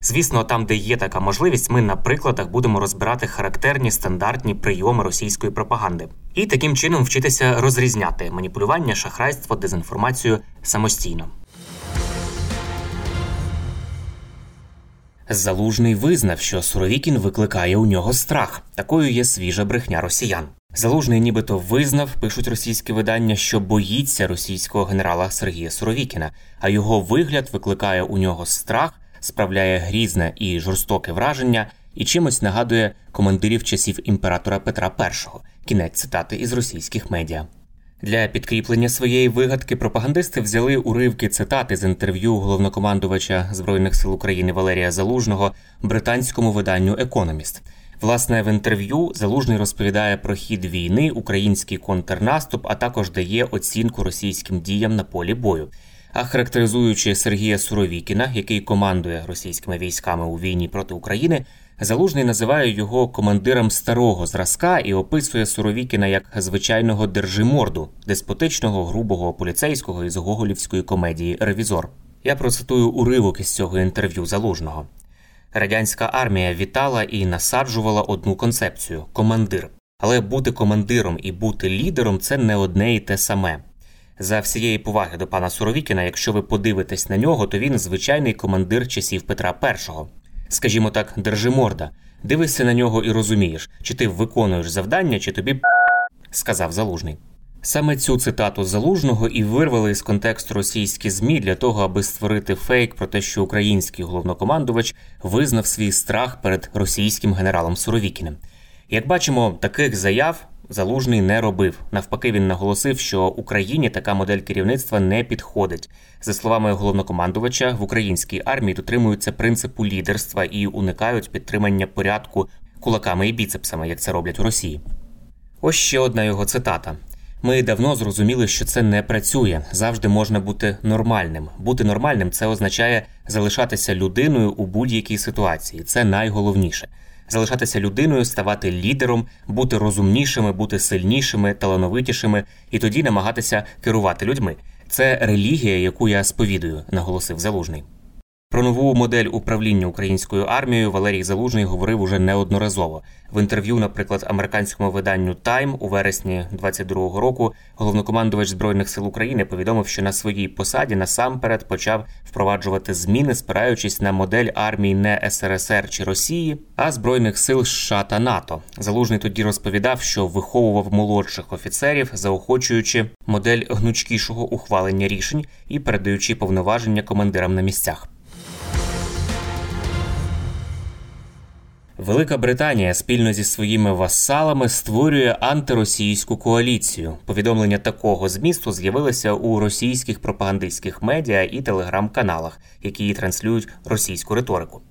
Звісно, там, де є така можливість, ми на прикладах будемо розбирати характерні стандартні прийоми російської пропаганди і таким чином вчитися розрізняти маніпулювання, шахрайство, дезінформацію самостійно. Залужний визнав, що Суровікін викликає у нього страх. Такою є свіжа брехня росіян. Залужний нібито визнав, пишуть російські видання, що боїться російського генерала Сергія Суровікіна, а його вигляд викликає у нього страх, справляє грізне і жорстоке враження і чимось нагадує командирів часів імператора Петра І. Кінець цитати із російських медіа. Для підкріплення своєї вигадки пропагандисти взяли уривки цитати з інтерв'ю головнокомандувача Збройних сил України Валерія Залужного британському виданню Економіст. Власне, в інтерв'ю Залужний розповідає про хід війни, український контрнаступ, а також дає оцінку російським діям на полі бою. А характеризуючи Сергія Суровікіна, який командує російськими військами у війні проти України, Залужний називає його командиром старого зразка і описує Суровікіна як звичайного держиморду, деспотичного, грубого поліцейського із гоголівської комедії Ревізор. Я процитую уривок із цього інтерв'ю Залужного. Радянська армія вітала і насаджувала одну концепцію командир. Але бути командиром і бути лідером це не одне і те саме. За всієї поваги до пана Суровікіна, якщо ви подивитесь на нього, то він звичайний командир часів Петра І. Скажімо так, держиморда. Дивишся на нього і розумієш, чи ти виконуєш завдання, чи тобі сказав Залужний. Саме цю цитату Залужного і вирвали з контексту російські змі для того, аби створити фейк про те, що український головнокомандувач визнав свій страх перед російським генералом Суровікіним. Як бачимо, таких заяв Залужний не робив. Навпаки, він наголосив, що Україні така модель керівництва не підходить. За словами головнокомандувача, в українській армії дотримуються принципу лідерства і уникають підтримання порядку кулаками і біцепсами, як це роблять у Росії. Ось ще одна його цитата. Ми давно зрозуміли, що це не працює. Завжди можна бути нормальним. Бути нормальним це означає залишатися людиною у будь-якій ситуації. Це найголовніше. Залишатися людиною, ставати лідером, бути розумнішими, бути сильнішими, талановитішими і тоді намагатися керувати людьми. Це релігія, яку я сповідую, наголосив Залужний. Про нову модель управління українською армією Валерій Залужний говорив уже неодноразово. В інтерв'ю, наприклад, американському виданню Time у вересні 22-го року головнокомандувач збройних сил України повідомив, що на своїй посаді насамперед почав впроваджувати зміни, спираючись на модель армії не СРСР чи Росії, а збройних сил США та НАТО. Залужний тоді розповідав, що виховував молодших офіцерів, заохочуючи модель гнучкішого ухвалення рішень і передаючи повноваження командирам на місцях. Велика Британія спільно зі своїми васалами створює антиросійську коаліцію. Повідомлення такого змісту з'явилися у російських пропагандистських медіа і телеграм-каналах, які транслюють російську риторику.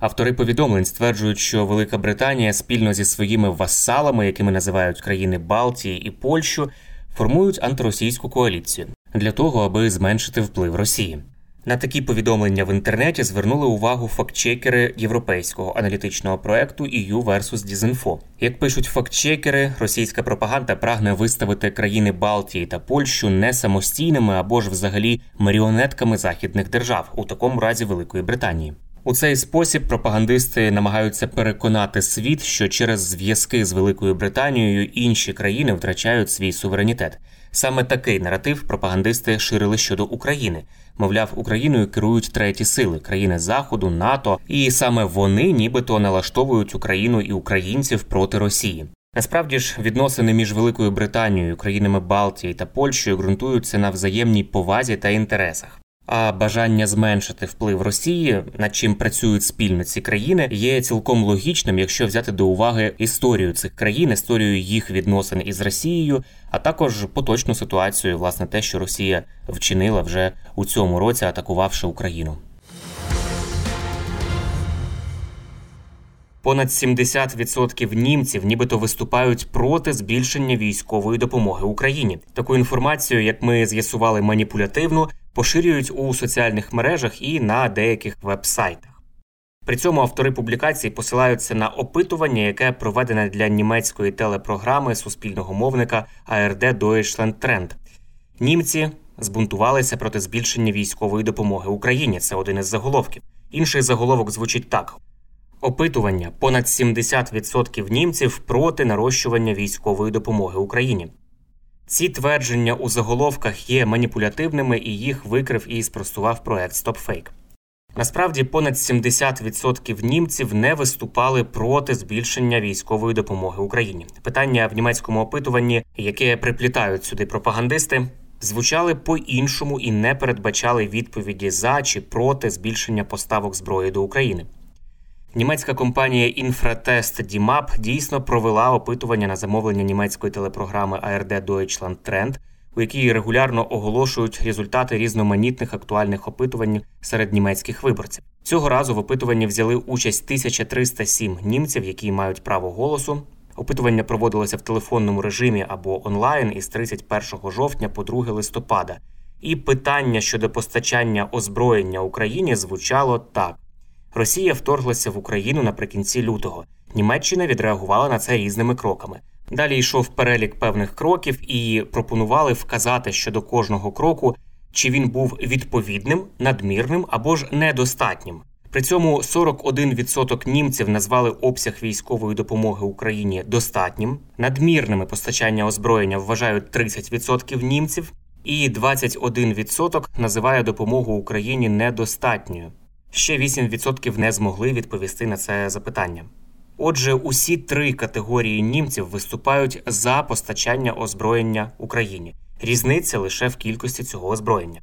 Автори повідомлень стверджують, що Велика Британія спільно зі своїми васалами, якими називають країни Балтії і Польщу, формують антиросійську коаліцію для того, аби зменшити вплив Росії. На такі повідомлення в інтернеті звернули увагу фактчекери європейського аналітичного проекту EU versus Disinfo. Як пишуть фактчекери, російська пропаганда прагне виставити країни Балтії та Польщу не самостійними або ж взагалі маріонетками західних держав, у такому разі Великої Британії. У цей спосіб пропагандисти намагаються переконати світ, що через зв'язки з Великою Британією інші країни втрачають свій суверенітет. Саме такий наратив пропагандисти ширили щодо України. Мовляв, Україною керують треті сили країни Заходу, НАТО, і саме вони нібито налаштовують Україну і українців проти Росії. Насправді ж відносини між Великою Британією, країнами Балтії та Польщею ґрунтуються на взаємній повазі та інтересах. А бажання зменшити вплив Росії, над чим працюють спільно ці країни, є цілком логічним, якщо взяти до уваги історію цих країн, історію їх відносин із Росією, а також поточну ситуацію, власне, те, що Росія вчинила вже у цьому році, атакувавши Україну. Понад 70% німців нібито виступають проти збільшення військової допомоги Україні. Таку інформацію, як ми з'ясували маніпулятивну, поширюють у соціальних мережах і на деяких веб-сайтах. При цьому автори публікації посилаються на опитування, яке проведене для німецької телепрограми суспільного мовника ARD Deutschland Trend. Німці збунтувалися проти збільшення військової допомоги Україні. Це один із заголовків. Інший заголовок звучить так: опитування: понад 70% німців проти нарощування військової допомоги Україні. Ці твердження у заголовках є маніпулятивними і їх викрив і спростував проект StopFake. Насправді, понад 70% німців не виступали проти збільшення військової допомоги Україні. Питання в німецькому опитуванні, яке приплітають сюди пропагандисти, звучали по-іншому і не передбачали відповіді за чи проти збільшення поставок зброї до України. Німецька компанія Infratest DIMAP дійсно провела опитування на замовлення німецької телепрограми ARD Deutschland Trend, у якій регулярно оголошують результати різноманітних актуальних опитувань серед німецьких виборців. Цього разу в опитуванні взяли участь 1307 німців, які мають право голосу. Опитування проводилося в телефонному режимі або онлайн із 31 жовтня по 2 листопада. І питання щодо постачання озброєння Україні звучало так. Росія вторглася в Україну наприкінці лютого. Німеччина відреагувала на це різними кроками. Далі йшов перелік певних кроків і пропонували вказати щодо кожного кроку, чи він був відповідним, надмірним або ж недостатнім. При цьому 41% німців назвали обсяг військової допомоги Україні достатнім. Надмірними постачання озброєння вважають 30% німців, і 21% називає допомогу Україні недостатньою. Ще 8% не змогли відповісти на це запитання. Отже, усі три категорії німців виступають за постачання озброєння Україні. Різниця лише в кількості цього озброєння.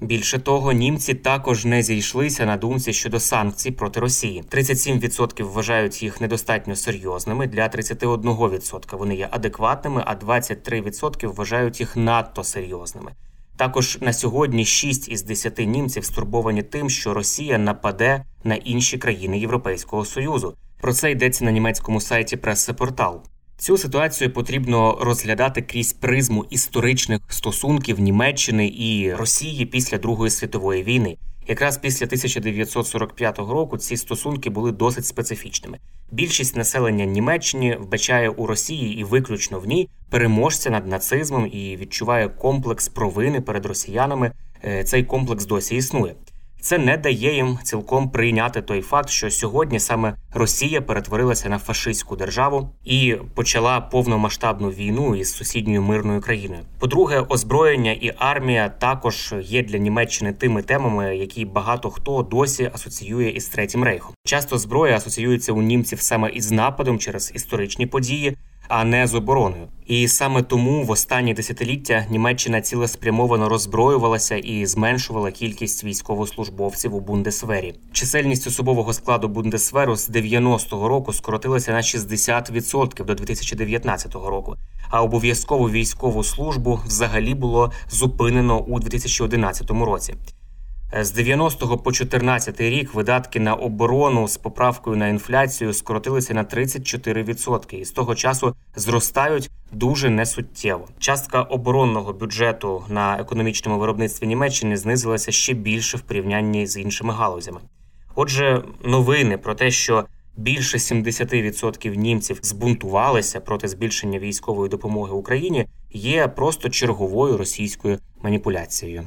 Більше того, німці також не зійшлися на думці щодо санкцій проти Росії. 37% вважають їх недостатньо серйозними. Для 31% вони є адекватними, а 23% вважають їх надто серйозними. Також на сьогодні 6 із 10 німців стурбовані тим, що Росія нападе на інші країни Європейського союзу. Про це йдеться на німецькому сайті Пресепортал. Цю ситуацію потрібно розглядати крізь призму історичних стосунків Німеччини і Росії після Другої світової війни. Якраз після 1945 року ці стосунки були досить специфічними. Більшість населення Німеччини вбачає у Росії і виключно в ній переможця над нацизмом і відчуває комплекс провини перед росіянами. Е, цей комплекс досі існує. Це не дає їм цілком прийняти той факт, що сьогодні саме Росія перетворилася на фашистську державу і почала повномасштабну війну із сусідньою мирною країною. По-друге, озброєння і армія також є для Німеччини тими темами, які багато хто досі асоціює із третім рейхом. Часто зброя асоціюється у німців саме із нападом через історичні події а не з обороною. І саме тому в останні десятиліття Німеччина цілеспрямовано роззброювалася і зменшувала кількість військовослужбовців у Бундесвері. Чисельність особового складу Бундесверу з 90-го року скоротилася на 60% до 2019 року. А обов'язкову військову службу взагалі було зупинено у 2011 році. Е, з 90 по 14 рік видатки на оборону з поправкою на інфляцію скоротилися на 34%. і з того часу зростають дуже несуттєво. Частка оборонного бюджету на економічному виробництві Німеччини знизилася ще більше в порівнянні з іншими галузями. Отже, новини про те, що більше 70% німців збунтувалися проти збільшення військової допомоги Україні, є просто черговою російською маніпуляцією.